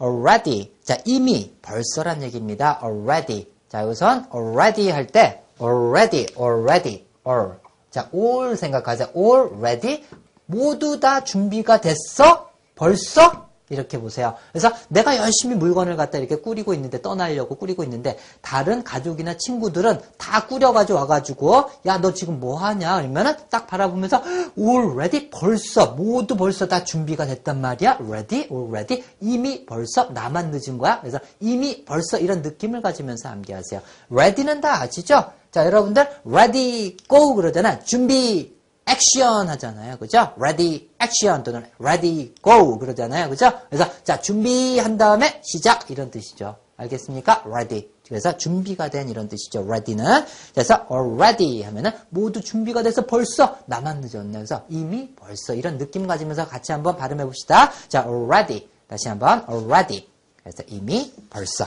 already. 자, 이미, 벌써란 얘기입니다. already. 자, 우선 already 할 때 already, already, all. 자, all 생각하세요. already. 모두 다 준비가 됐어? 벌써? 이렇게 보세요. 그래서 내가 열심히 물건을 갖다 이렇게 꾸리고 있는데 떠나려고 꾸리고 있는데 다른 가족이나 친구들은 다 꾸려가지고 와가지고 야 너 지금 뭐 하냐 그러면은 딱 바라보면서 already 벌써 모두 벌써 다 준비가 됐단 말이야. ready already 이미 벌써 나만 늦은 거야. 그래서 이미 벌써 이런 느낌을 가지면서 암기하세요. ready는 다 아시죠? 자 여러분들 ready go 그러잖아. 준비 액션 하잖아요. 그죠? ready action 또는 ready go 그러잖아요. 그죠? 그래서 자, 준비한 다음에 시작 이런 뜻이죠. 알겠습니까? ready. 그래서 준비가 된 이런 뜻이죠. ready는. 그래서 already 하면은 모두 준비가 돼서 벌써 나만 늦었네. 그래서 이미 벌써 이런 느낌 가지면서 같이 한번 발음해 봅시다. 자, already. 다시 한번 already. 그래서 이미 벌써.